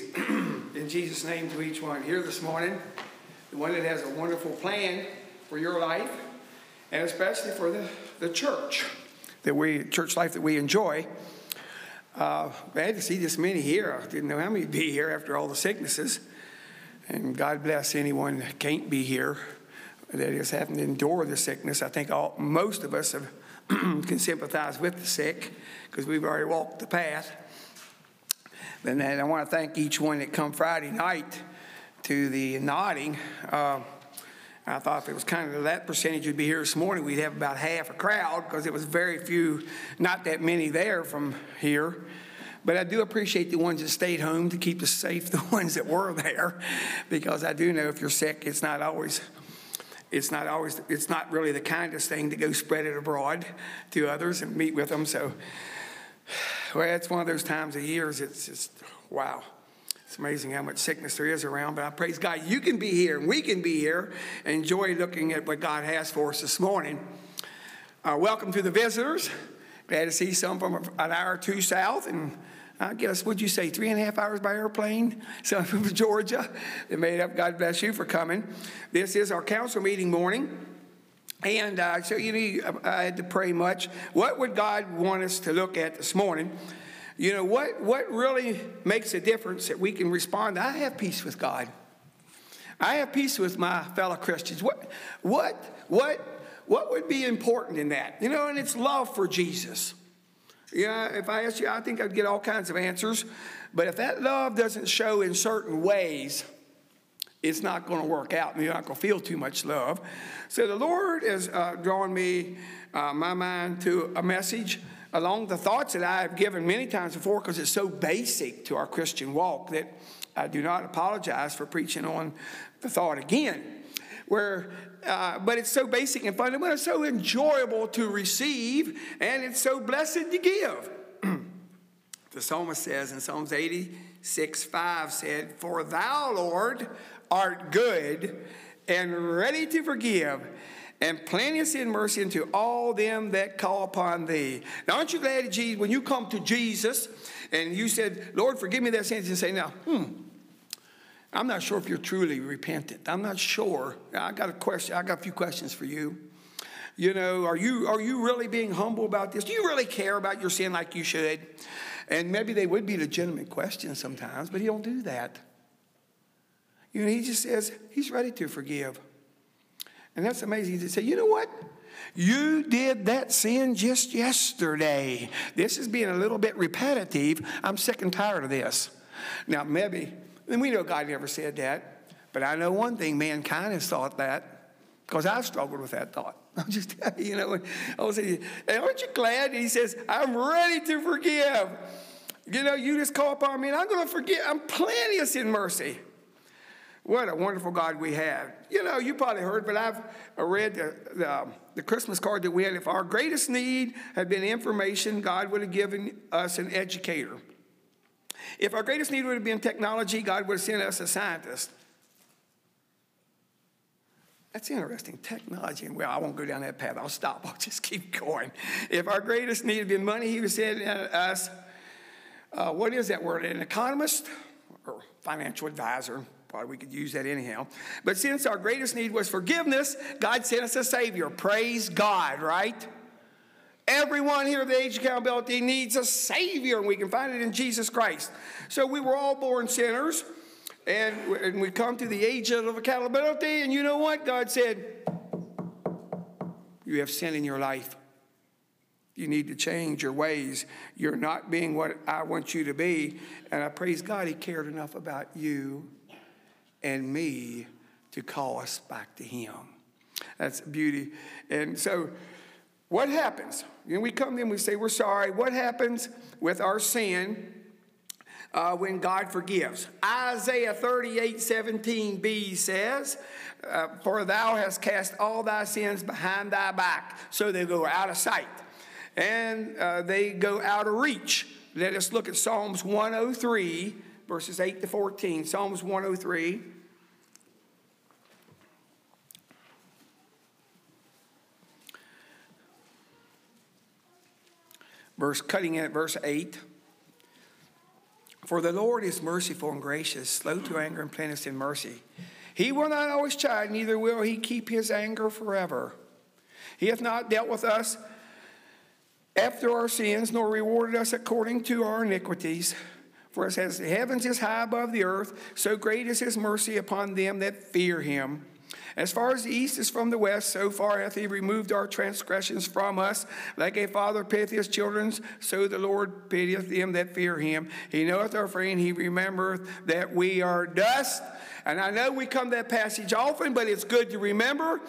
In Jesus' name to each one here this morning, the one that has a wonderful plan for your life, and especially for the, the church that we church life that we enjoy. Uh, glad to see this many here. I didn't know how many would be here after all the sicknesses, and God bless anyone that can't be here that is having to endure the sickness. I think all most of us have, can sympathize with the sick because we've already walked the path. And I want to thank each one that come Friday night to the nodding. Uh, I thought if it was kind of that percentage would be here this morning, we'd have about half a crowd because it was very few, not that many there from here. But I do appreciate the ones that stayed home to keep us safe, the ones that were there, because I do know if you're sick, it's not always it's not always it's not really the kindest thing to go spread it abroad to others and meet with them so well, it's one of those times of years, it's just, wow. It's amazing how much sickness there is around, but I praise God you can be here and we can be here and enjoy looking at what God has for us this morning. Uh, welcome to the visitors. Glad to see some from an hour or two south, and I guess, would you say, three and a half hours by airplane? Some from Georgia. They made up. God bless you for coming. This is our council meeting morning. And uh, so, you know, I had to pray much. What would God want us to look at this morning? You know, what, what really makes a difference that we can respond? I have peace with God. I have peace with my fellow Christians. What, what, what, what would be important in that? You know, and it's love for Jesus. Yeah, if I ask you, I think I'd get all kinds of answers. But if that love doesn't show in certain ways, it's not going to work out and you're not going to feel too much love. So the Lord has uh, drawn me, uh, my mind, to a message along the thoughts that I have given many times before because it's so basic to our Christian walk that I do not apologize for preaching on the thought again. Where, uh, but it's so basic and fundamental, it's so enjoyable to receive, and it's so blessed to give. the psalmist says in Psalms 86 5 said, For thou, Lord, art good and ready to forgive and plenteous in mercy unto all them that call upon thee. Now, aren't you glad, Jesus, when you come to Jesus and you said, Lord, forgive me that sin, and say, now, hmm, I'm not sure if you're truly repentant. I'm not sure. I got a question. I got a few questions for you. You know, are you are you really being humble about this? Do you really care about your sin like you should? And maybe they would be legitimate questions sometimes, but he don't do that. You know, he just says he's ready to forgive. And that's amazing to say, you know what? You did that sin just yesterday. This is being a little bit repetitive. I'm sick and tired of this. Now, maybe, and we know God never said that, but I know one thing mankind has thought that because I've struggled with that thought. I'm just, you know, I was saying, aren't you glad? He says, I'm ready to forgive. You know, you just call upon me and I'm going to forgive. I'm plenteous in mercy. What a wonderful God we have. You know, you probably heard, but I've uh, read the, the, um, the, Christmas card that we had. If our greatest need had been information, God would have given us an educator. If our greatest need would have been technology, God would have sent us a scientist. That's interesting. Technology. Well, I won't go down that path. I'll stop. I'll just keep going. If our greatest need had been money, He would have sent uh, us, uh, what is that word? An economist or financial advisor Probably we could use that anyhow. But since our greatest need was forgiveness, God sent us a Savior. Praise God, right? Everyone here at the age of accountability needs a Savior, and we can find it in Jesus Christ. So we were all born sinners, and, and we come to the age of accountability, and you know what? God said, You have sin in your life. You need to change your ways. You're not being what I want you to be. And I praise God, He cared enough about you and me to call us back to Him. That's beauty. And so, what happens? Know, we come in, we say we're sorry. What happens with our sin uh, when God forgives? Isaiah 38 17b says, uh, For thou hast cast all thy sins behind thy back, so they go out of sight and uh, they go out of reach. Let us look at Psalms 103 verses 8 to 14. Psalms 103. Verse cutting in at verse 8. For the Lord is merciful and gracious, slow to anger and plenteous in mercy. He will not always chide, neither will he keep his anger forever. He hath not dealt with us after our sins, nor rewarded us according to our iniquities. For as the heavens is high above the earth, so great is his mercy upon them that fear him. As far as the east is from the west, so far hath he removed our transgressions from us. Like a father pityeth his children, so the Lord pitieth them that fear him. He knoweth our frame, he remembereth that we are dust. And I know we come to that passage often, but it's good to remember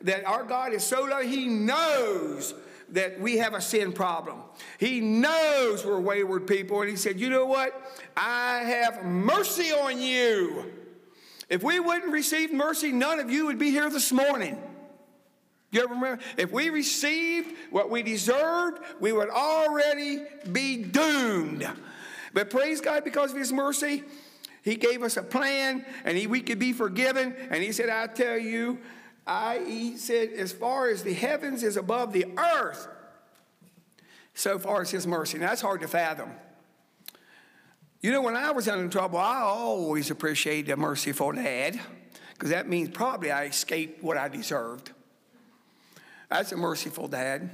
that our God is so low, he knows that we have a sin problem. He knows we're wayward people, and He said, You know what? I have mercy on you. If we wouldn't receive mercy, none of you would be here this morning. You ever remember? If we received what we deserved, we would already be doomed. But praise God because of His mercy, He gave us a plan and he, we could be forgiven. And He said, I tell you, I, he said, as far as the heavens is above the earth, so far as his mercy. Now, that's hard to fathom. You know, when I was in trouble, I always appreciated a merciful dad because that means probably I escaped what I deserved. That's a merciful dad.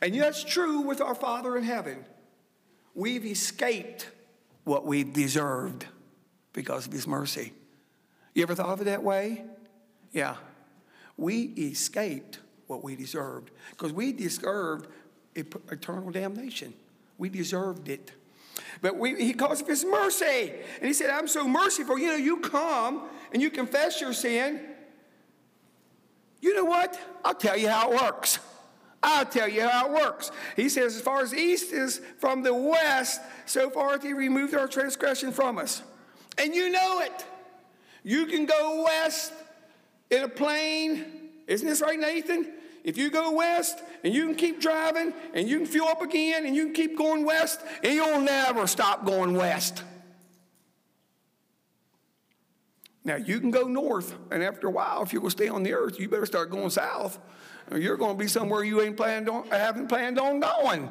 And that's true with our Father in heaven. We've escaped what we deserved because of his mercy. You ever thought of it that way? Yeah. We escaped what we deserved because we deserved eternal damnation. We deserved it. But we, he calls of his mercy. And he said, I'm so merciful. You know, you come and you confess your sin. You know what? I'll tell you how it works. I'll tell you how it works. He says, as far as east is from the west, so far hath he removed our transgression from us. And you know it. You can go west in a plane. Isn't this right, Nathan? If you go west and you can keep driving and you can fuel up again and you can keep going west, and you'll never stop going west. Now, you can go north, and after a while, if you're going to stay on the earth, you better start going south. Or you're going to be somewhere you ain't planned on, haven't planned on going.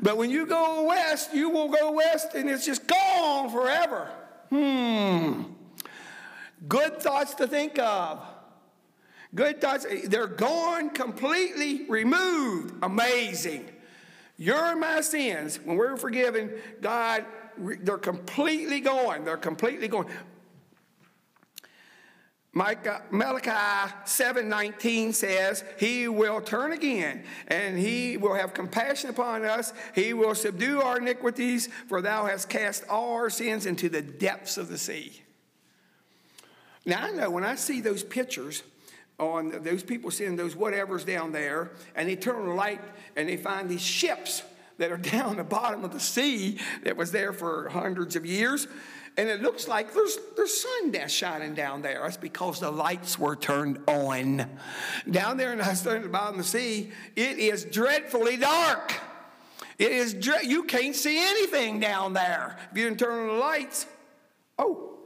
But when you go west, you will go west, and it's just gone forever. Hmm. Good thoughts to think of. Good thoughts, they're gone, completely removed. Amazing. You're my sins. When we're forgiven, God, they're completely gone. They're completely gone. Micah, Malachi 7:19 says, "He will turn again, and he will have compassion upon us. He will subdue our iniquities, for thou hast cast all our sins into the depths of the sea." Now I know when I see those pictures on those people seeing those whatevers down there, and they turn on the light and they find these ships that are down the bottom of the sea that was there for hundreds of years. And it looks like there's, there's sun that's shining down there. That's because the lights were turned on. Down there in the, bottom of the sea, it is dreadfully dark. It is, you can't see anything down there. If you didn't turn on the lights, oh,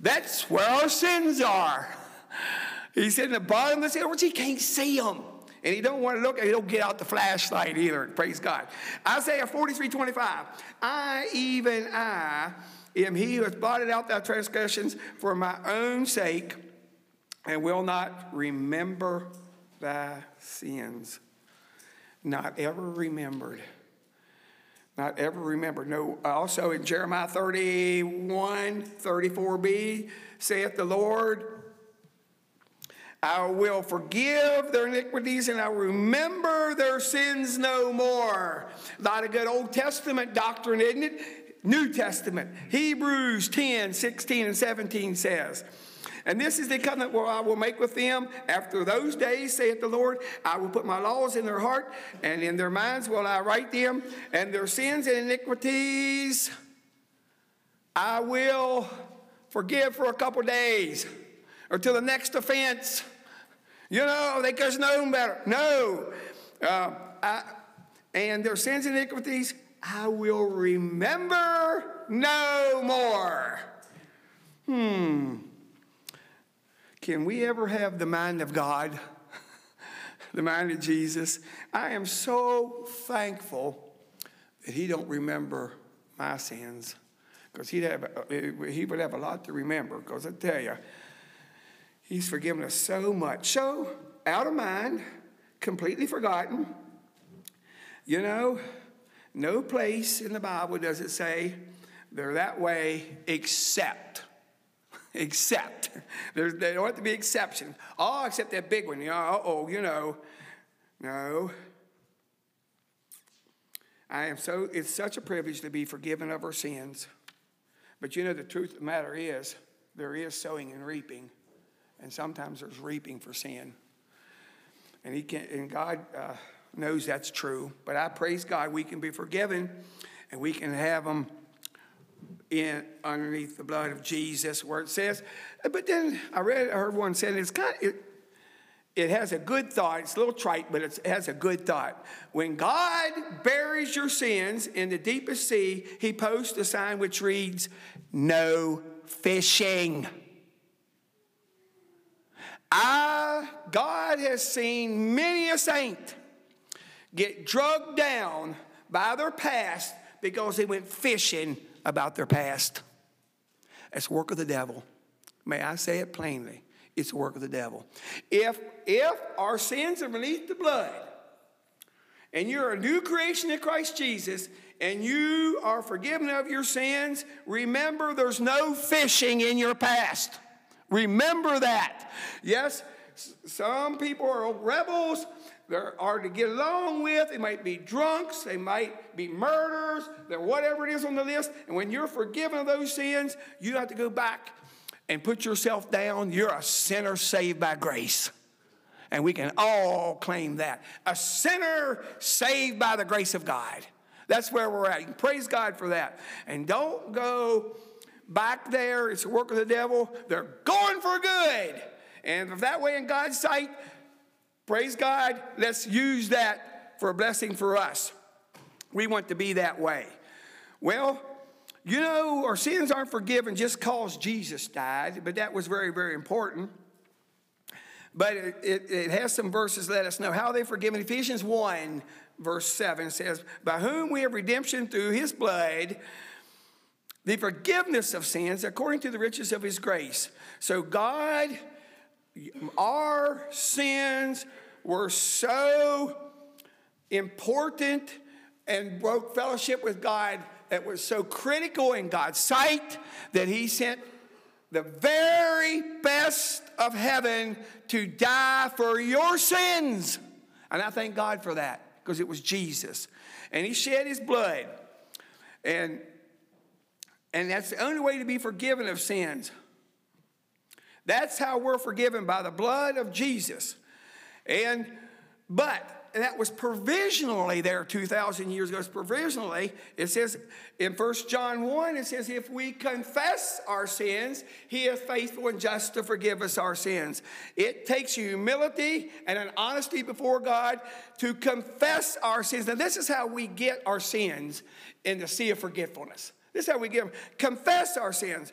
that's where our sins are. He said in the bottom of the sea, he can't see them. And he don't want to look, he don't get out the flashlight either. Praise God. Isaiah 43, 25. I, even I, am he who has blotted out thy transgressions for my own sake, and will not remember thy sins. Not ever remembered. Not ever remembered. No, also in Jeremiah 31, 34b, saith the Lord, I will forgive their iniquities and I will remember their sins no more. A lot of good Old Testament doctrine, isn't it? New Testament. Hebrews 10, 16, and 17 says, and this is the covenant where I will make with them after those days, saith the Lord. I will put my laws in their heart, and in their minds will I write them, and their sins and iniquities I will forgive for a couple days or till the next offense. You know, they could have known better. No. Uh, I, and their sins and iniquities I will remember no more. Hmm. Can we ever have the mind of God? the mind of Jesus? I am so thankful that he don't remember my sins because he'd have, he would have a lot to remember. Because I tell you, he's forgiven us so much. So, out of mind, completely forgotten. You know, no place in the Bible does it say they're that way except. Except. There's, there have to be exceptions. Oh, except that big one. Know, oh, you know. No. I am so, it's such a privilege to be forgiven of our sins. But you know, the truth of the matter is, there is sowing and reaping. And sometimes there's reaping for sin. And, he can, and God uh, knows that's true. But I praise God we can be forgiven and we can have them in underneath the blood of Jesus, where it says. But then I read, I heard one saying it's kind it, it has a good thought. It's a little trite, but it has a good thought. When God buries your sins in the deepest sea, He posts a sign which reads, No fishing. I, God has seen many a saint get drugged down by their past because they went fishing about their past. That's work of the devil. May I say it plainly? It's the work of the devil. If, if our sins are beneath the blood, and you're a new creation in Christ Jesus, and you are forgiven of your sins, remember there's no fishing in your past. Remember that. Yes, some people are rebels. They are to get along with. They might be drunks. They might be murderers. They're whatever it is on the list. And when you're forgiven of those sins, you have to go back and put yourself down, you're a sinner saved by grace. And we can all claim that. A sinner saved by the grace of God. That's where we're at. Praise God for that. And don't go back there. It's the work of the devil. They're going for good. And if that way in God's sight, praise God, let's use that for a blessing for us. We want to be that way. Well, you know, our sins aren't forgiven just because Jesus died, but that was very, very important. But it, it, it, has some verses let us know how they're forgiven. Ephesians 1, verse 7 says, By whom we have redemption through his blood, the forgiveness of sins according to the riches of his grace. So, God, our sins were so important and broke fellowship with God that was so critical in God's sight that he sent the very best of heaven to die for your sins. And I thank God for that because it was Jesus. And he shed his blood. And, and that's the only way to be forgiven of sins. That's how we're forgiven by the blood of Jesus. And, but that was provisionally there 2,000 years ago. It's provisionally. It says in 1 John 1, it says, if we confess our sins, he is faithful and just to forgive us our sins. It takes humility and an honesty before God to confess our sins. Now, this is how we get our sins in the sea of forgetfulness. This is how we give. them. Confess our sins.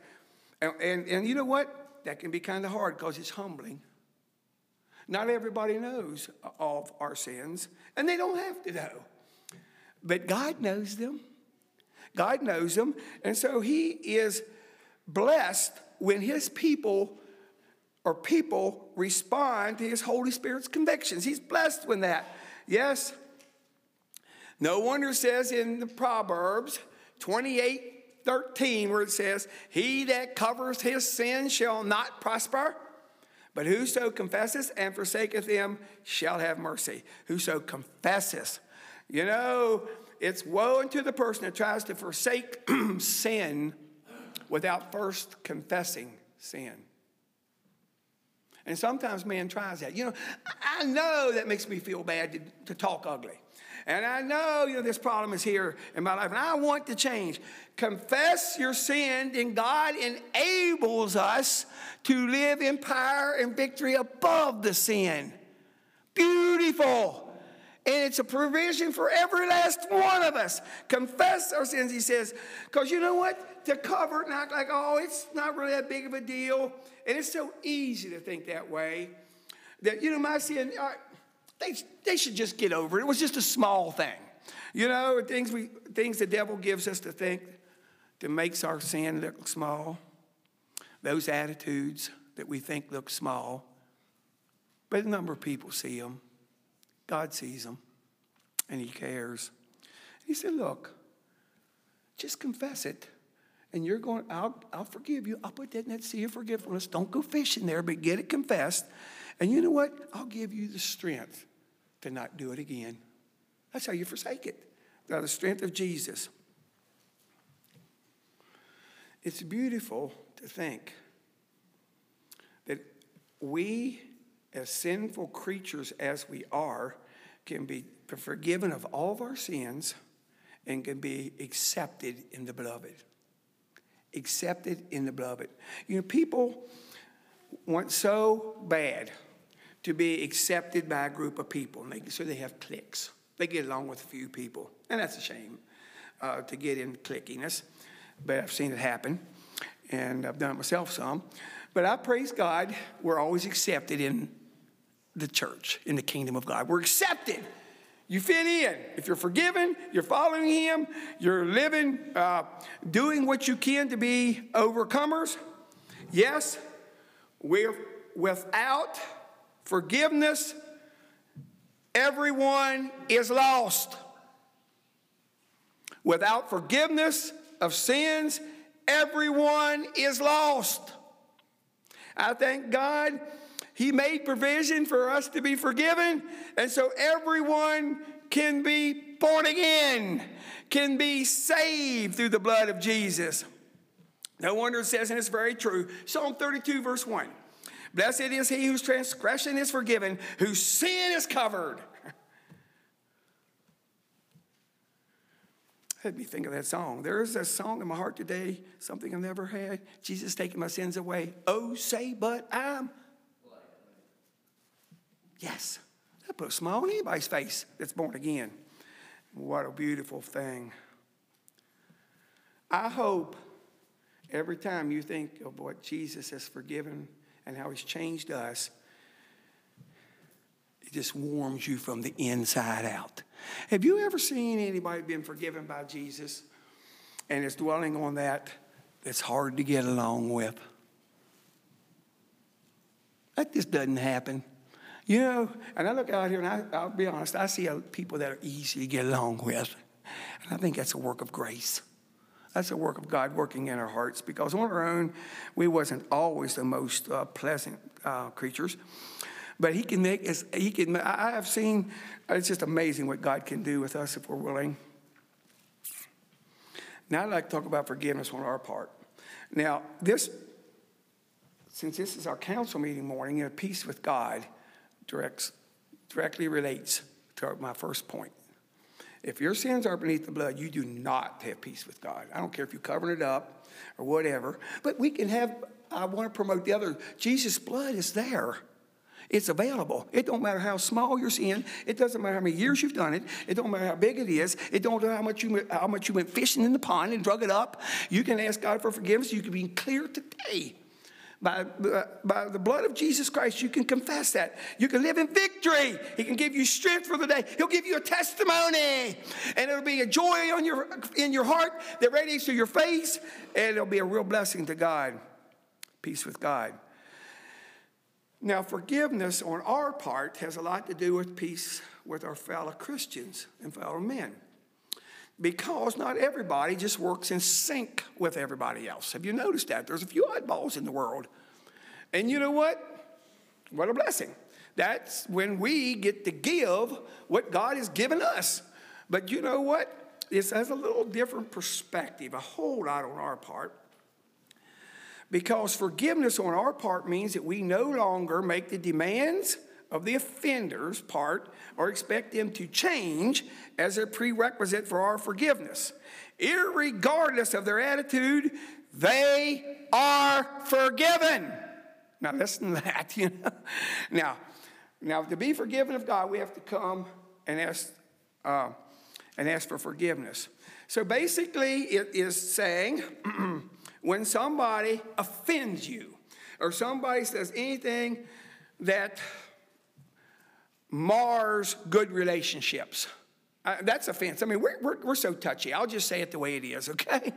And, and, and you know what? That can be kind of hard because it's humbling. Not everybody knows of our sins, and they don't have to know. But God knows them. God knows them. And so He is blessed when His people or people respond to His Holy Spirit's convictions. He's blessed when that. Yes. No wonder says in the Proverbs 28 13, where it says, He that covers his sin shall not prosper but whoso confesses and forsaketh him shall have mercy. Whoso confesses. You know, it's woe unto the person that tries to forsake sin without first confessing sin. And sometimes man tries that. You know, I know that makes me feel bad to, to talk ugly. And I know, you know, this problem is here in my life, and I want to change. Confess your sin, and God enables us to live in power and victory above the sin. Beautiful. And it's a provision for every last one of us. Confess our sins, he says, because you know what? To cover and act like, oh, it's not really that big of a deal. And it's so easy to think that way. That, you know, my sin, uh, they, they should just get over it. It was just a small thing. You know, things, we, things the devil gives us to think. that makes our sin look small, those attitudes that we think look small, but a number of people see them. God sees them, and He cares. He said, Look, just confess it. And you're going, I'll, I'll forgive you. I'll put that in that sea of forgiveness. Don't go fishing there, but get it confessed. And you know what? I'll give you the strength to not do it again. That's how you forsake it. By the strength of Jesus. It's beautiful to think that we, as sinful creatures as we are, can be forgiven of all of our sins and can be accepted in the beloved. Accepted in the beloved. You know, people want so bad to be accepted by a group of people, make sure they have cliques. They get along with a few people, and that's a shame uh, to get in clickiness, but I've seen it happen, and I've done it myself some. But I praise God, we're always accepted in the church, in the kingdom of God. We're accepted you fit in. If you're forgiven, you're following Him, you're living, uh, doing what you can to be overcomers. Yes, we're without forgiveness, everyone is lost. Without forgiveness of sins, everyone is lost. I thank God he made provision for us to be forgiven, and so everyone can be born again, can be saved through the blood of Jesus. No wonder it says, and it's very true, Psalm 32, verse 1 Blessed is he whose transgression is forgiven, whose sin is covered. Let me think of that song. There is a song in my heart today, something I've never had. Jesus taking my sins away. Oh, say, but I'm Yes. That put a smile on anybody's face that's born again. What a beautiful thing. I hope every time you think of what Jesus has forgiven and how he's changed us, it just warms you from the inside out. Have you ever seen anybody been forgiven by Jesus and is dwelling on that that's hard to get along with? That just doesn't happen. You know, and I look out here and I, will be honest, I see people that are easy to get along with. And I think that's a work of grace. That's a work of God working in our hearts because on our own, we wasn't always the most uh, pleasant uh, creatures. But he can make us, he can, I have seen, it's just amazing what God can do with us if we're willing. Now I'd like to talk about forgiveness on our part. Now, this, since this is our council meeting morning, a peace with God, directs, directly relates to my first point. If your sins are beneath the blood, you do not have peace with God. I don't care if you're covering it up or whatever, but we can have, I want to promote the other. Jesus' blood is there. It's available. It don't matter how small your sin. It doesn't matter how many years you've done it. It don't matter how big it is. It don't matter how much you how much you went fishing in the pond and drug it up. You can ask God for forgiveness. You can be clear today. By, uh, by the blood of Jesus Christ, you can confess that. You can live in victory. He can give you strength for the day. He'll give you a testimony. And it'll be a joy on your, in your heart that radiates to your face. And it'll be a real blessing to God. Peace with God. Now, forgiveness on our part has a lot to do with peace with our fellow Christians and fellow men because not everybody just works in sync with everybody else. Have you noticed that? There's a few oddballs in the world. And you know what? What a blessing. That's when we get to give what God has given us. But you know what? This has a little different perspective, a whole lot on our part. Because forgiveness on our part means that we no longer make the demands of the offender's part or expect them to change as a prerequisite for our forgiveness. Irregardless of their attitude, they are forgiven. Now listen to that. You know? Now, now to be forgiven of God, we have to come and ask uh, and ask for forgiveness. So basically, it is saying when somebody offends you or somebody says anything that mars good relationships. Uh, that's offense. I mean, we're, we're, we're so touchy. I'll just say it the way it is, okay?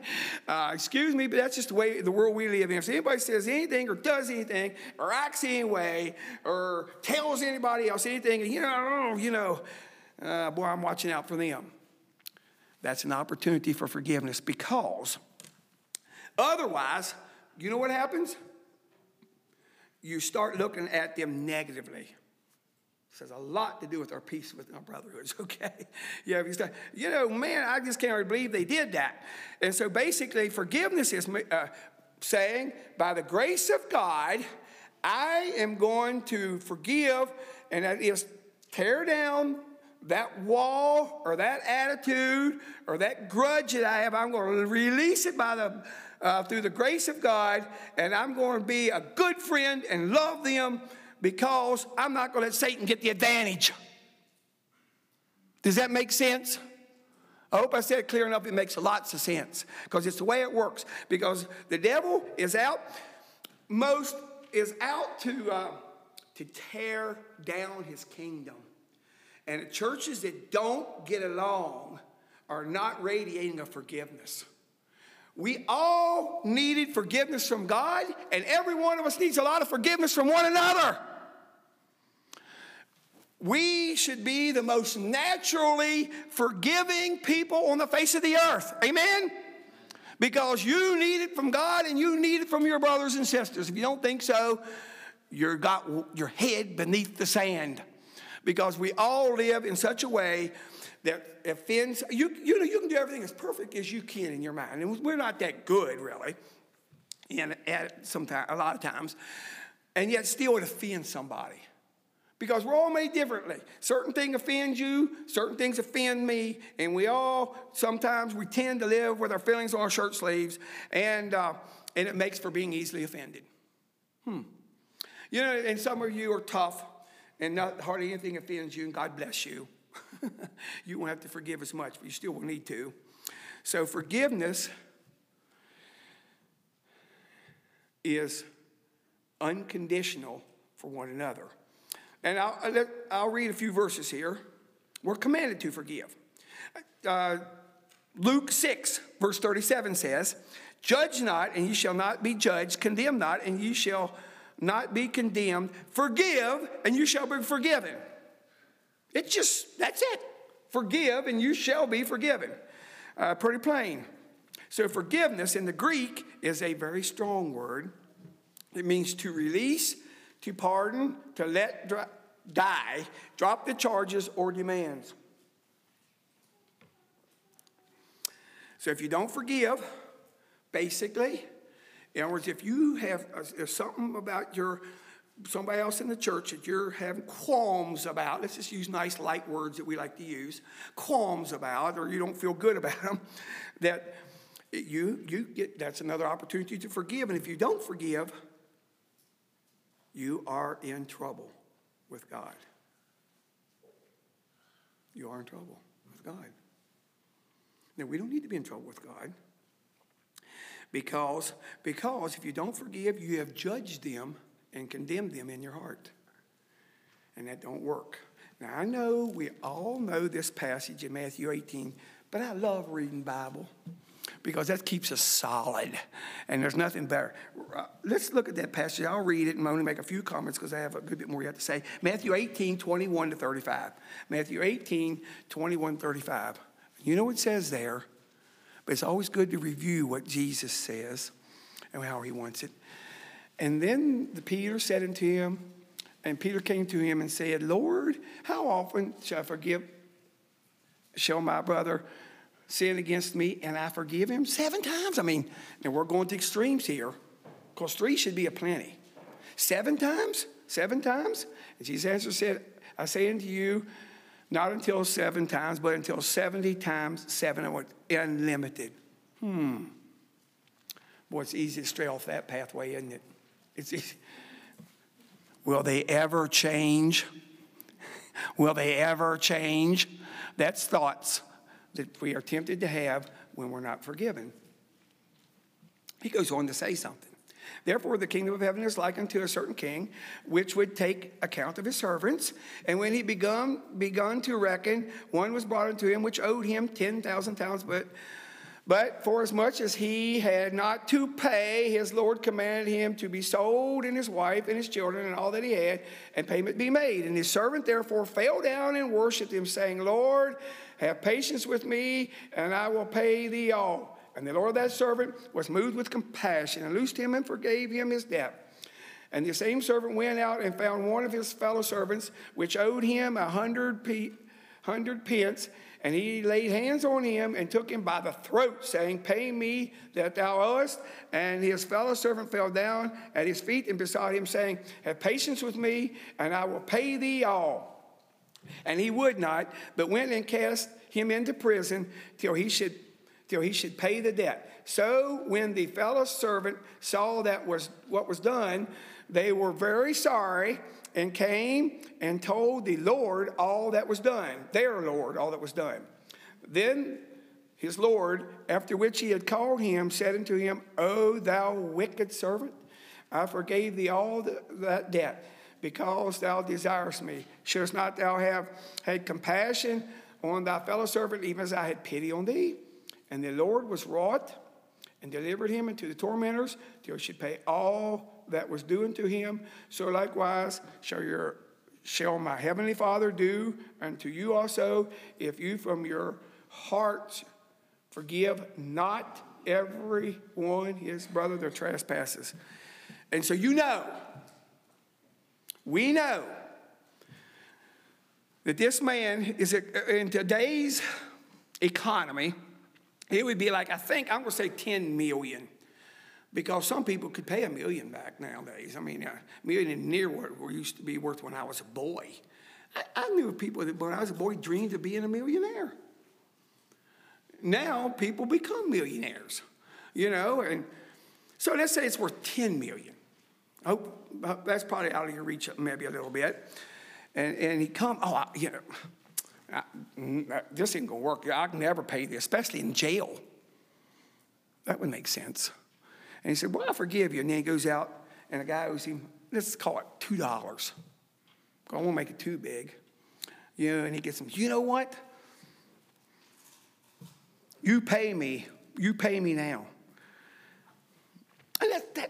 Uh, excuse me, but that's just the way the world we live in. If anybody says anything or does anything or acts any way or tells anybody else anything, you know, you know, uh, boy, I'm watching out for them. That's an opportunity for forgiveness because otherwise, you know what happens? You start looking at them negatively. This has a lot to do with our peace with our brotherhoods, okay? Yeah, you, you know, man, I just can't believe they did that. And so basically, forgiveness is uh, saying, by the grace of God, I am going to forgive, and that is tear down that wall or that attitude or that grudge that I have. I'm going to release it by the uh, through the grace of God, and I'm going to be a good friend and love them because I'm not going to let Satan get the advantage. Does that make sense? I hope I said it clear enough. It makes lots of sense because it's the way it works. Because the devil is out, most is out to, uh, to tear down his kingdom. And churches that don't get along are not radiating a forgiveness. We all needed forgiveness from God, and every one of us needs a lot of forgiveness from one another. We should be the most naturally forgiving people on the face of the earth. Amen? Because you need it from God and you need it from your brothers and sisters. If you don't think so, you've got your head beneath the sand. Because we all live in such a way that offends you. You know, you can do everything as perfect as you can in your mind, and we're not that good, really. And at sometimes, a lot of times, and yet still it offends somebody because we're all made differently. Certain things offend you, certain things offend me, and we all sometimes we tend to live with our feelings on our shirt sleeves, and uh, and it makes for being easily offended. Hmm. You know, and some of you are tough, and not hardly anything offends you, and God bless you. you won't have to forgive as much, but you still will need to. So forgiveness is unconditional for one another. And I'll, I'll read a few verses here. We're commanded to forgive. Uh, Luke 6, verse 37 says, Judge not, and ye shall not be judged. Condemn not, and ye shall not be condemned. Forgive, and you shall be forgiven. It's just, that's it. Forgive, and you shall be forgiven. Uh, pretty plain. So, forgiveness in the Greek is a very strong word. It means to release to pardon, to let die, drop the charges or demands. So if you don't forgive, basically, in other words, if you have uh, if something about your somebody else in the church that you're having qualms about, let's just use nice light words that we like to use, qualms about, or you don't feel good about them, that you you get that's another opportunity to forgive. And if you don't forgive, you are in trouble with God. You are in trouble with God. Now, we don't need to be in trouble with God because, because if you don't forgive, you have judged them and condemned them in your heart. And that don't work. Now, I know we all know this passage in Matthew 18, but I love reading Bible because that keeps us solid. And there's nothing better. Uh, let's look at that passage. I'll read it and only make a few comments because I have a good bit more yet to say. Matthew 18, 21 to 35. Matthew 18, 21, 35. You know what it says there, but it's always good to review what Jesus says and how he wants it. And then the Peter said unto him, and Peter came to him and said, Lord, how often shall I forgive, shall my brother sin against me and I forgive him seven times. I mean, and we're going to extremes here because three should be a plenty. Seven times? Seven times? And Jesus answered, said, I say unto you, not until seven times, but until 70 times seven, unlimited. Hmm. Boy, it's easy to stray off that pathway, isn't it? It's easy. Will they ever change? Will they ever change? That's thoughts that we are tempted to have when we're not forgiven. He goes on to say something. Therefore, the kingdom of heaven is like unto a certain king, which would take account of his servants. And when he begun, begun to reckon, one was brought unto him which owed him 10,000 talents. But, but for as much as he had not to pay, his Lord commanded him to be sold, and his wife, and his children, and all that he had, and payment be made. And his servant therefore fell down and worshipped him, saying, Lord, have patience with me, and I will pay thee all. And the Lord of that servant was moved with compassion and loosed him and forgave him his debt. And the same servant went out and found one of his fellow servants, which owed him a hundred, p- hundred pence. And he laid hands on him and took him by the throat, saying, Pay me that thou owest. And his fellow servant fell down at his feet and beside him, saying, Have patience with me, and I will pay thee all. And he would not, but went and cast him into prison till he should till he should pay the debt. So when the fellow servant saw that was what was done, they were very sorry and came and told the Lord all that was done, their Lord, all that was done. Then his Lord, after which he had called him, said unto him, O thou wicked servant, I forgave thee all that debt because thou desirest me. Shouldst not thou have had compassion on thy fellow servant, even as I had pity on thee? And the Lord was wroth and delivered him into the tormentors till he should pay all that was due unto him. So likewise shall your shall my heavenly Father do unto you also, if you from your hearts forgive not every one his brother their trespasses. And so you know, we know that this man is in today's economy it would be like, I think, I'm going to say 10 million. Because some people could pay a million back nowadays. I mean, a million is near what we used to be worth when I was a boy. I, I knew people that when I was a boy dreamed of being a millionaire. Now people become millionaires, you know, and so let's say it's worth 10 million. I hope uh, that's probably out of your reach maybe a little bit. And, and he come, oh, I, you know, mm, uh, this ain't gonna work. I can never pay this, especially in jail. That would make sense. And he said, Well, I forgive you. And then he goes out, and a guy owes him, let's call it $2. I won't make it too big. You know, and he gets him, You know what? You pay me. You pay me now.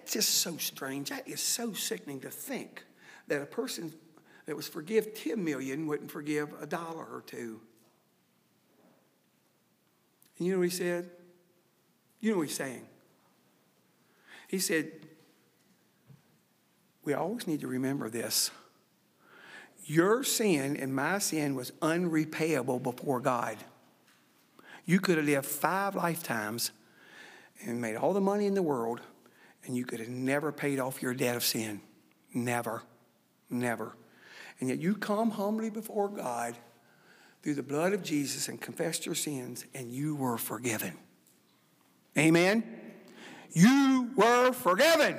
That's just so strange. That is so sickening to think that a person that was forgive 10 million wouldn't forgive a dollar or two. And you know what he said? You know what he's saying? He said, We always need to remember this. Your sin and my sin was unrepayable before God. You could have lived five lifetimes and made all the money in the world, and you could have never paid off your debt of sin. Never. Never. And yet you come humbly before God through the blood of Jesus and confessed your sins, and you were forgiven. Amen? You were forgiven,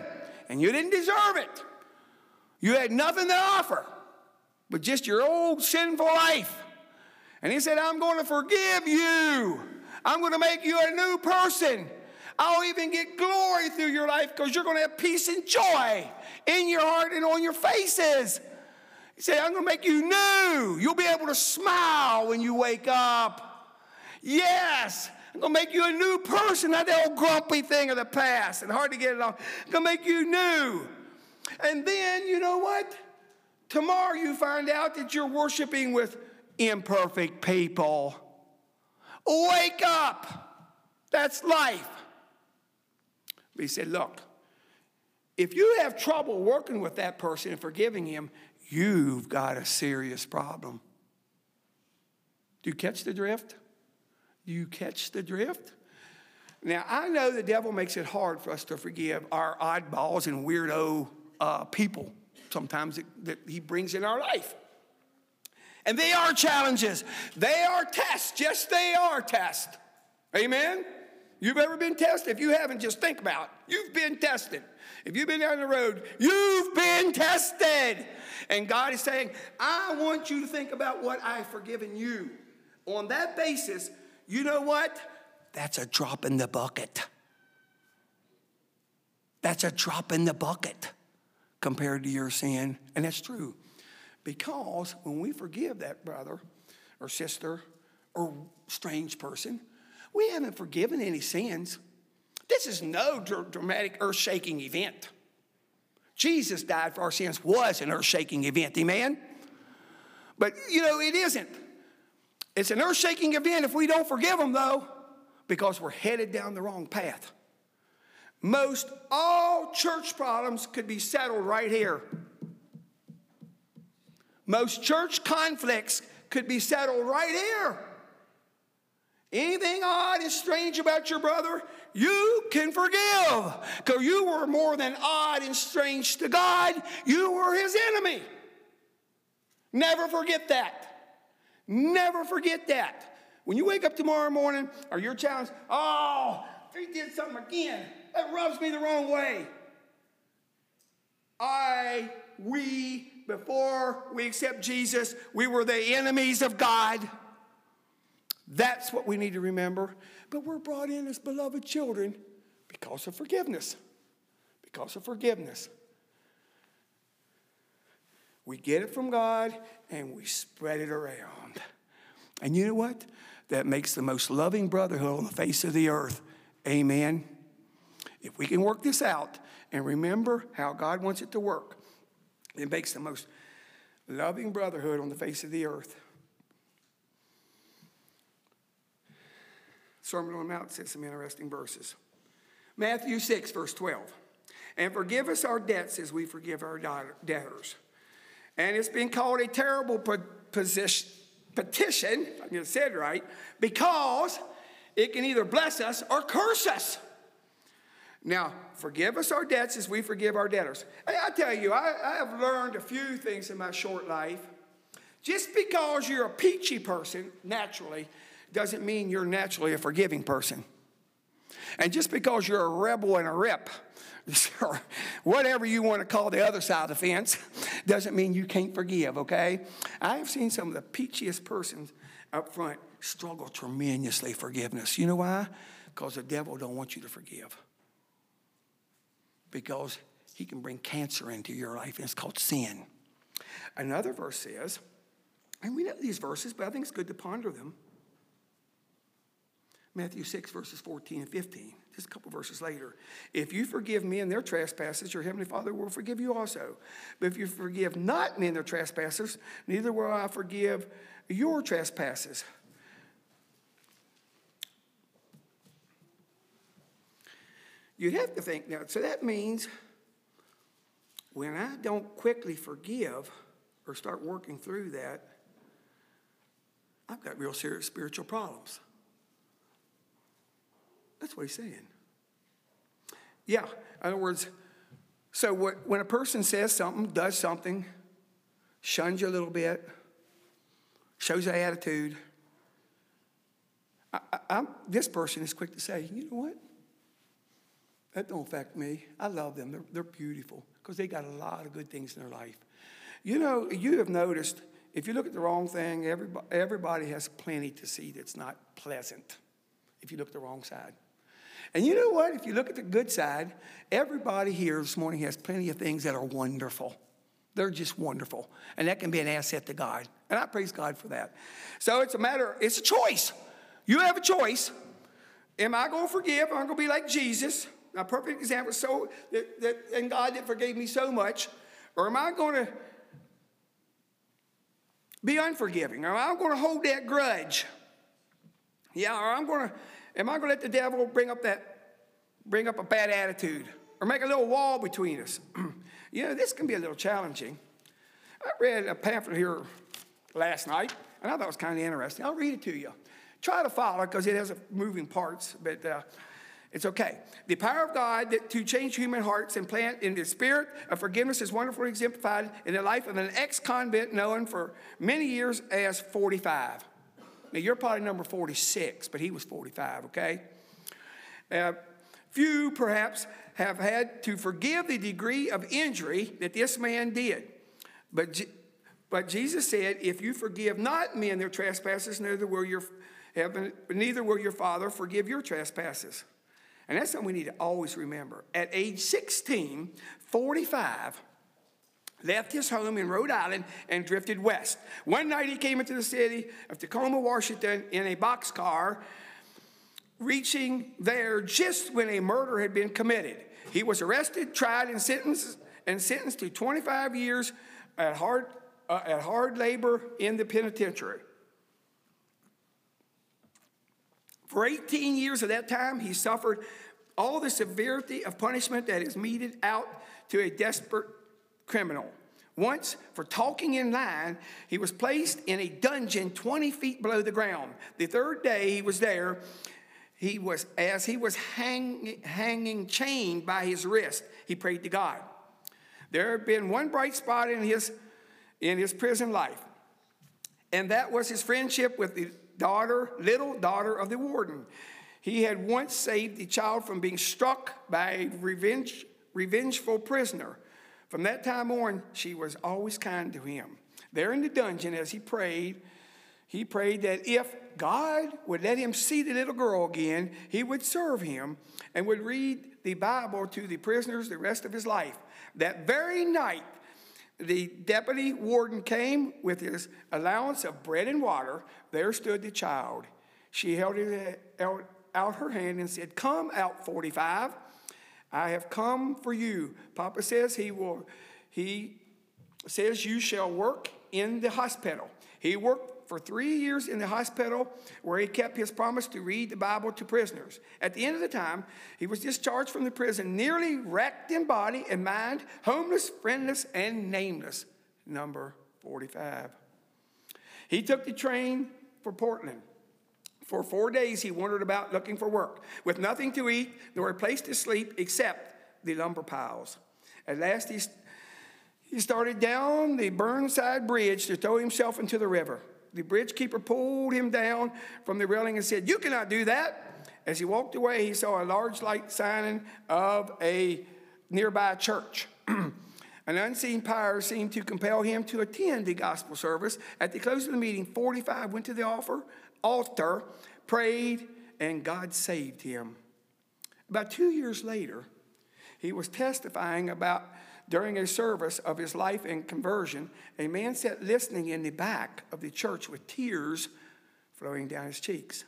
and you didn't deserve it. You had nothing to offer but just your old sinful life. And he said, I'm going to forgive you. I'm going to make you a new person. I'll even get glory through your life because you're going to have peace and joy in your heart and on your faces. He said, I'm going to make you new. You'll be able to smile when you wake up. Yes, I'm going to make you a new person, not that old grumpy thing of the past and hard to get it off. I'm going to make you new. And then, you know what? Tomorrow you find out that you're worshiping with imperfect people. Wake up. That's life. But he said, Look, if you have trouble working with that person and forgiving him, you've got a serious problem. Do you catch the drift? Do you catch the drift? Now, I know the devil makes it hard for us to forgive our oddballs and weirdo uh, people sometimes that, that he brings in our life. And they are challenges, they are tests. Yes, they are tests. Amen? You've ever been tested? If you haven't, just think about it. You've been tested. If you've been down the road, you've been tested. And God is saying, I want you to think about what I've forgiven you. On that basis, you know what? That's a drop in the bucket. That's a drop in the bucket compared to your sin. And that's true. Because when we forgive that brother or sister or strange person, we haven't forgiven any sins. This is no dramatic, earth shaking event. Jesus died for our sins was an earth shaking event, amen? But you know, it isn't. It's an earth shaking event if we don't forgive them, though, because we're headed down the wrong path. Most all church problems could be settled right here. Most church conflicts could be settled right here. Anything odd and strange about your brother, you can forgive. Because you were more than odd and strange to God, you were his enemy. Never forget that. Never forget that. When you wake up tomorrow morning or you're challenged, oh, he did something again. That rubs me the wrong way. I, we, before we accept Jesus, we were the enemies of God. That's what we need to remember. But we're brought in as beloved children because of forgiveness. Because of forgiveness. We get it from God and we spread it around. And you know what? That makes the most loving brotherhood on the face of the earth. Amen. If we can work this out and remember how God wants it to work, it makes the most loving brotherhood on the face of the earth. Sermon on the Mount says some interesting verses. Matthew 6, verse 12. And forgive us our debts as we forgive our debtors. And it's been called a terrible petition, if I can say it right, because it can either bless us or curse us. Now, forgive us our debts as we forgive our debtors. I tell you, I, I have learned a few things in my short life. Just because you're a peachy person, naturally, doesn't mean you're naturally a forgiving person. And just because you're a rebel and a rip, or whatever you want to call the other side of the fence, doesn't mean you can't forgive, okay? I have seen some of the peachiest persons up front struggle tremendously forgiveness. You know why? Because the devil don't want you to forgive because he can bring cancer into your life, and it's called sin. Another verse says, and we know these verses, but I think it's good to ponder them. Matthew 6, verses 14 and 15, just a couple verses later. If you forgive men their trespasses, your heavenly Father will forgive you also. But if you forgive not men their trespasses, neither will I forgive your trespasses. You'd have to think now, so that means when I don't quickly forgive or start working through that, I've got real serious spiritual problems. That's what he's saying. Yeah, in other words, so what, when a person says something, does something, shuns you a little bit, shows an attitude, I, I, this person is quick to say, you know what? That don't affect me. I love them. They're, they're beautiful because they got a lot of good things in their life. You know, you have noticed if you look at the wrong thing, everybody, everybody has plenty to see that's not pleasant if you look at the wrong side. And you know what? If you look at the good side, everybody here this morning has plenty of things that are wonderful. They're just wonderful. And that can be an asset to God. And I praise God for that. So it's a matter, it's a choice. You have a choice. Am I going to forgive? Am I going to be like Jesus? a perfect example, so that, that and God that forgave me so much, or am I going to be unforgiving? Or am I going to hold that grudge? Yeah, or I'm going to, am I going to let the devil bring up that, bring up a bad attitude, or make a little wall between us? you know, this can be a little challenging. I read a pamphlet here last night, and I thought it was kind of interesting. I'll read it to you. Try to follow because it has moving parts, but. Uh, it's okay. The power of God to change human hearts and plant in the spirit of forgiveness is wonderfully exemplified in the life of an ex convict known for many years as 45. Now, you're probably number 46, but he was 45, okay? Uh, few, perhaps, have had to forgive the degree of injury that this man did. But, but Jesus said, If you forgive not men their trespasses, neither will your, heaven, neither will your Father forgive your trespasses. And that's something we need to always remember. At age 16, 45, left his home in Rhode Island and drifted west. One night he came into the city of Tacoma, Washington in a boxcar, reaching there just when a murder had been committed. He was arrested, tried, and sentenced, and sentenced to 25 years at hard, uh, at hard labor in the penitentiary. For 18 years of that time, he suffered all the severity of punishment that is meted out to a desperate criminal. Once, for talking in line, he was placed in a dungeon 20 feet below the ground. The third day he was there, he was as he was hang, hanging chained by his wrist, he prayed to God. There had been one bright spot in his in his prison life, and that was his friendship with the daughter, little daughter of the warden. He had once saved the child from being struck by a revenge, revengeful prisoner. From that time on, she was always kind to him. There in the dungeon, as he prayed, he prayed that if God would let him see the little girl again, he would serve him and would read the Bible to the prisoners the rest of his life. That very night, the deputy warden came with his allowance of bread and water. There stood the child. She held out her hand and said, Come out, 45. I have come for you. Papa says he will, he says you shall work in the hospital. He worked for three years in the hospital where he kept his promise to read the Bible to prisoners. At the end of the time, he was discharged from the prison, nearly wrecked in body and mind, homeless, friendless, and nameless. Number 45. He took the train for Portland. For four days, he wandered about looking for work, with nothing to eat nor a place to sleep except the lumber piles. At last, he, he started down the Burnside Bridge to throw himself into the river. The bridge keeper pulled him down from the railing and said, You cannot do that. As he walked away, he saw a large light sign of a nearby church. An unseen power seemed to compel him to attend the gospel service. At the close of the meeting, 45 went to the altar, altar, prayed, and God saved him. About two years later, he was testifying about during a service of his life and conversion, a man sat listening in the back of the church with tears flowing down his cheeks.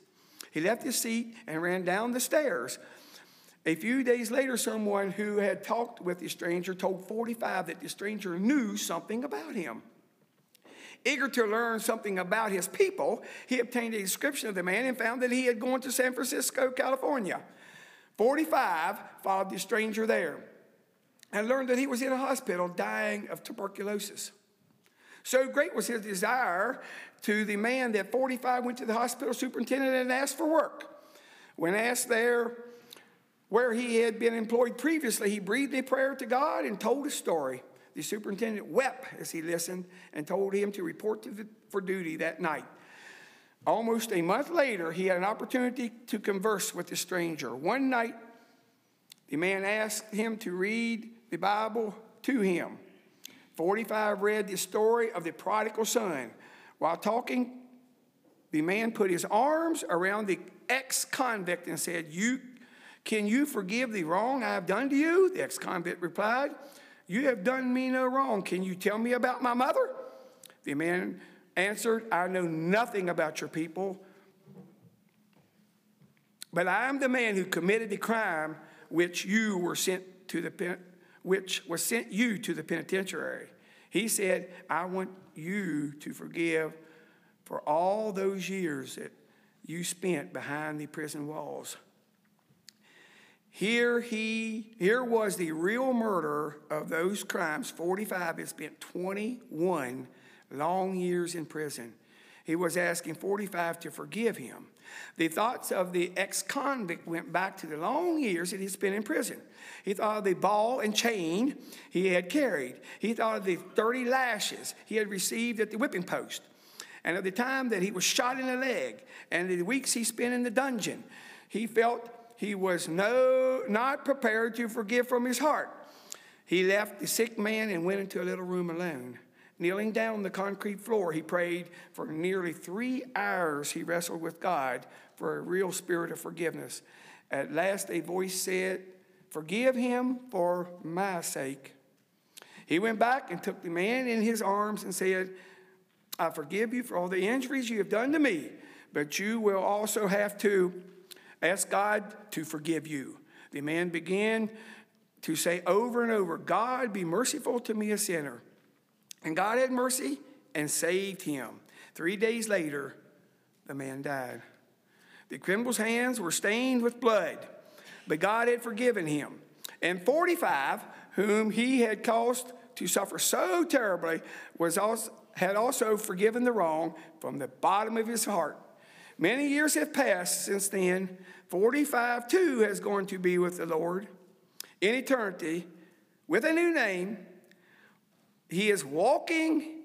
He left his seat and ran down the stairs. A few days later, someone who had talked with the stranger told 45 that the stranger knew something about him. Eager to learn something about his people, he obtained a description of the man and found that he had gone to San Francisco, California. 45 followed the stranger there and learned that he was in a hospital dying of tuberculosis. So great was his desire to the man that 45 went to the hospital superintendent and asked for work. When asked there where he had been employed previously, he breathed a prayer to God and told his story. The superintendent wept as he listened and told him to report to the, for duty that night. Almost a month later, he had an opportunity to converse with the stranger. One night, the man asked him to read the Bible to him. 45 read the story of the prodigal son. While talking, the man put his arms around the ex convict and said, you, Can you forgive the wrong I have done to you? The ex convict replied, You have done me no wrong. Can you tell me about my mother? The man answered, I know nothing about your people, but I am the man who committed the crime which you were sent to the which was sent you to the penitentiary. He said, I want you to forgive for all those years that you spent behind the prison walls. Here he here was the real murderer of those crimes. 45 had spent 21 long years in prison. He was asking 45 to forgive him. The thoughts of the ex convict went back to the long years that he spent in prison. He thought of the ball and chain he had carried. He thought of the 30 lashes he had received at the whipping post, and of the time that he was shot in the leg, and the weeks he spent in the dungeon. He felt he was no, not prepared to forgive from his heart. He left the sick man and went into a little room alone. Kneeling down on the concrete floor, he prayed for nearly three hours. He wrestled with God for a real spirit of forgiveness. At last a voice said, Forgive him for my sake. He went back and took the man in his arms and said, I forgive you for all the injuries you have done to me, but you will also have to ask God to forgive you. The man began to say over and over, God, be merciful to me, a sinner. And God had mercy and saved him. Three days later, the man died. The criminal's hands were stained with blood, but God had forgiven him. And 45, whom he had caused to suffer so terribly, was also, had also forgiven the wrong from the bottom of his heart. Many years have passed since then. 45 too is going to be with the Lord in eternity with a new name. He is walking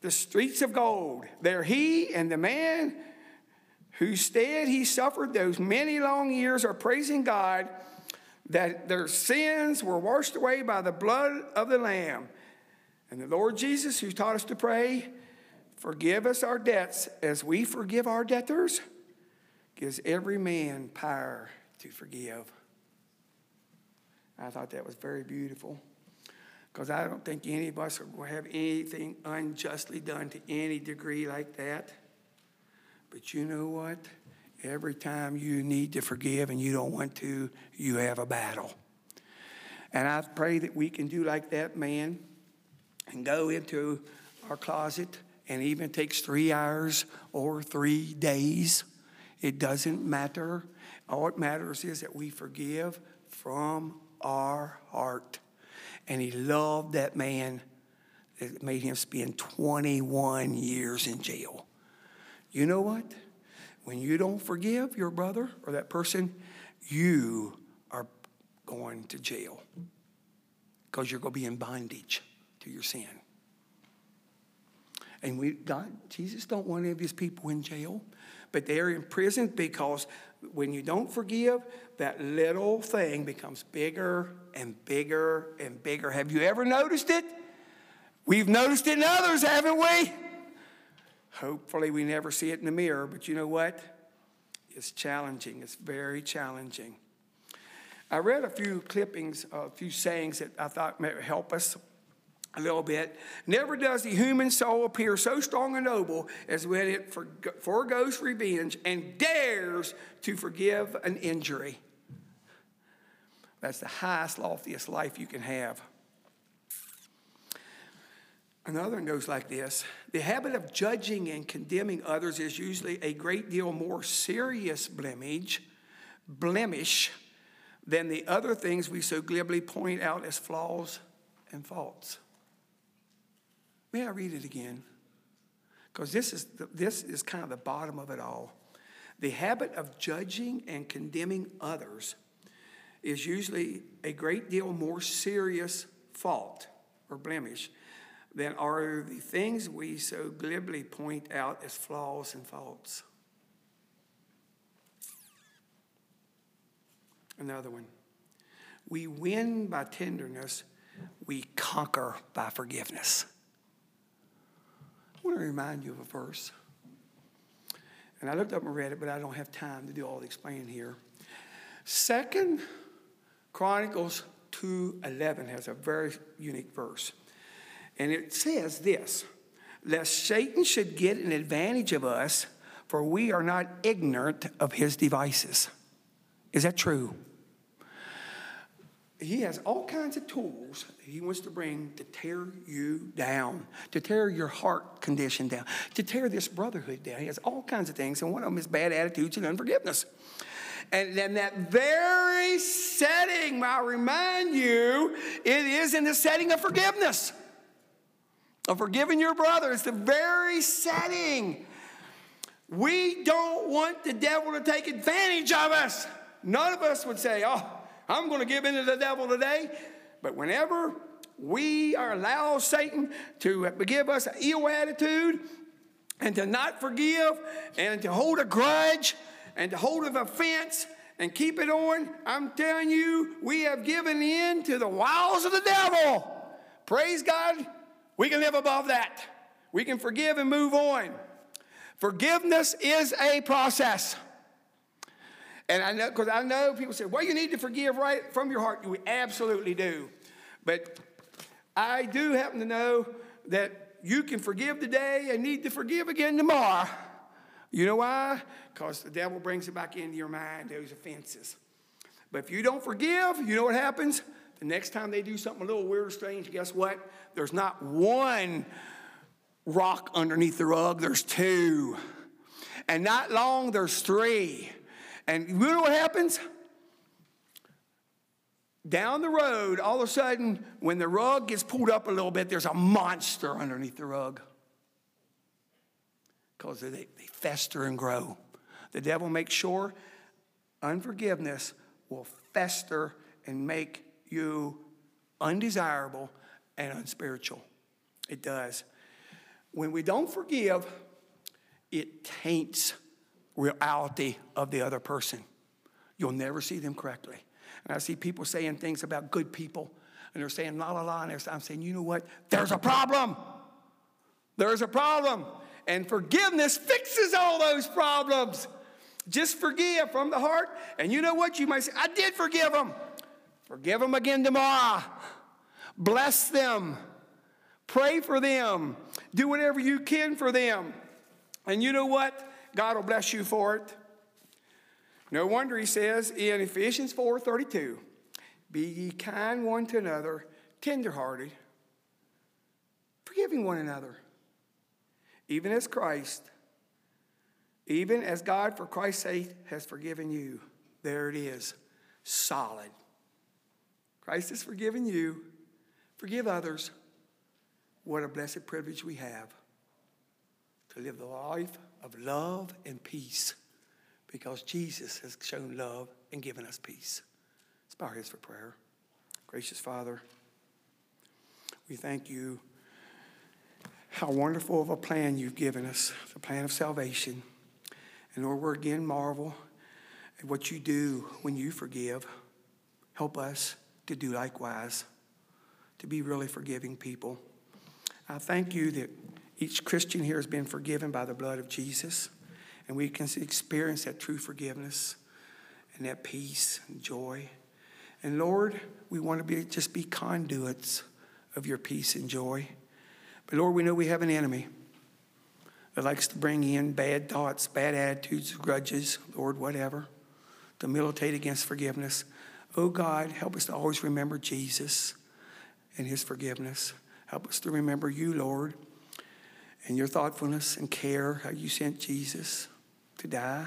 the streets of gold. There he and the man whose stead he suffered those many long years are praising God that their sins were washed away by the blood of the Lamb. And the Lord Jesus, who taught us to pray, forgive us our debts as we forgive our debtors, gives every man power to forgive. I thought that was very beautiful because I don't think any of us will have anything unjustly done to any degree like that. But you know what? Every time you need to forgive and you don't want to, you have a battle. And I pray that we can do like that man and go into our closet, and even takes three hours or three days. It doesn't matter. All it matters is that we forgive from our heart. And he loved that man that made him spend 21 years in jail. You know what? When you don't forgive your brother or that person, you are going to jail because you're going to be in bondage to your sin. And we, God, Jesus don't want any of his people in jail, but they're in prison because when you don't forgive, that little thing becomes bigger and bigger and bigger. Have you ever noticed it? We've noticed it in others, haven't we? Hopefully, we never see it in the mirror, but you know what? It's challenging. It's very challenging. I read a few clippings, a few sayings that I thought might help us a little bit. Never does the human soul appear so strong and noble as when it foregoes revenge and dares to forgive an injury. That's the highest, loftiest life you can have. Another one goes like this The habit of judging and condemning others is usually a great deal more serious blemish, blemish than the other things we so glibly point out as flaws and faults. May I read it again? Because this is, this is kind of the bottom of it all. The habit of judging and condemning others is usually a great deal more serious fault or blemish than are the things we so glibly point out as flaws and faults. Another one. We win by tenderness, we conquer by forgiveness. I want to remind you of a verse. And I looked up and read it, but I don't have time to do all the explaining here. Second Chronicles 2:11 has a very unique verse. And it says this lest Satan should get an advantage of us, for we are not ignorant of his devices. Is that true? He has all kinds of tools he wants to bring to tear you down, to tear your heart condition down, to tear this brotherhood down. He has all kinds of things, and one of them is bad attitudes and unforgiveness. And then that very setting, I remind you, it is in the setting of forgiveness of forgiving your brother. It's the very setting. We don't want the devil to take advantage of us. None of us would say, Oh, I'm going to give in to the devil today. But whenever we are allow Satan to give us an ill attitude and to not forgive and to hold a grudge and to hold an offense and keep it on, I'm telling you, we have given in to the wiles of the devil. Praise God we can live above that. We can forgive and move on. Forgiveness is a process. And I know, because I know people say, well, you need to forgive right from your heart. We absolutely do. But I do happen to know that you can forgive today and need to forgive again tomorrow. You know why? Because the devil brings it back into your mind, those offenses. But if you don't forgive, you know what happens? The next time they do something a little weird or strange, guess what? There's not one rock underneath the rug, there's two. And not long, there's three. And you know what happens? Down the road, all of a sudden, when the rug gets pulled up a little bit, there's a monster underneath the rug. Because they, they fester and grow. The devil makes sure unforgiveness will fester and make you undesirable and unspiritual. It does. When we don't forgive, it taints reality of the other person. You'll never see them correctly. And I see people saying things about good people, and they're saying la la la, and I'm saying, you know what? There's a problem. There's a problem. And forgiveness fixes all those problems. Just forgive from the heart. And you know what? You might say, I did forgive them. Forgive them again tomorrow. Bless them. Pray for them. Do whatever you can for them. And you know what? God will bless you for it. No wonder he says in Ephesians 4:32, "Be ye kind one to another, tenderhearted, forgiving one another, even as Christ, even as God for Christ's sake has forgiven you." There it is, solid. Christ has forgiven you. Forgive others. What a blessed privilege we have to live the life of love and peace because Jesus has shown love and given us peace. Let's bow our heads for prayer. Gracious Father, we thank you how wonderful of a plan you've given us, the plan of salvation. And Lord, we're again marvel at what you do when you forgive. Help us to do likewise, to be really forgiving people. I thank you that each Christian here has been forgiven by the blood of Jesus, and we can experience that true forgiveness and that peace and joy. And Lord, we want to be just be conduits of your peace and joy. But Lord, we know we have an enemy that likes to bring in bad thoughts, bad attitudes, grudges, Lord, whatever, to militate against forgiveness. Oh God, help us to always remember Jesus and his forgiveness. Help us to remember you, Lord and your thoughtfulness and care, how you sent Jesus to die.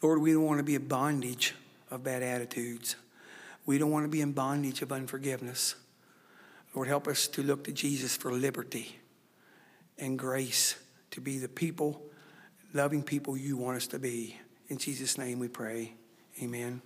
Lord, we don't want to be in bondage of bad attitudes. We don't want to be in bondage of unforgiveness. Lord, help us to look to Jesus for liberty and grace to be the people, loving people you want us to be. In Jesus' name we pray. Amen.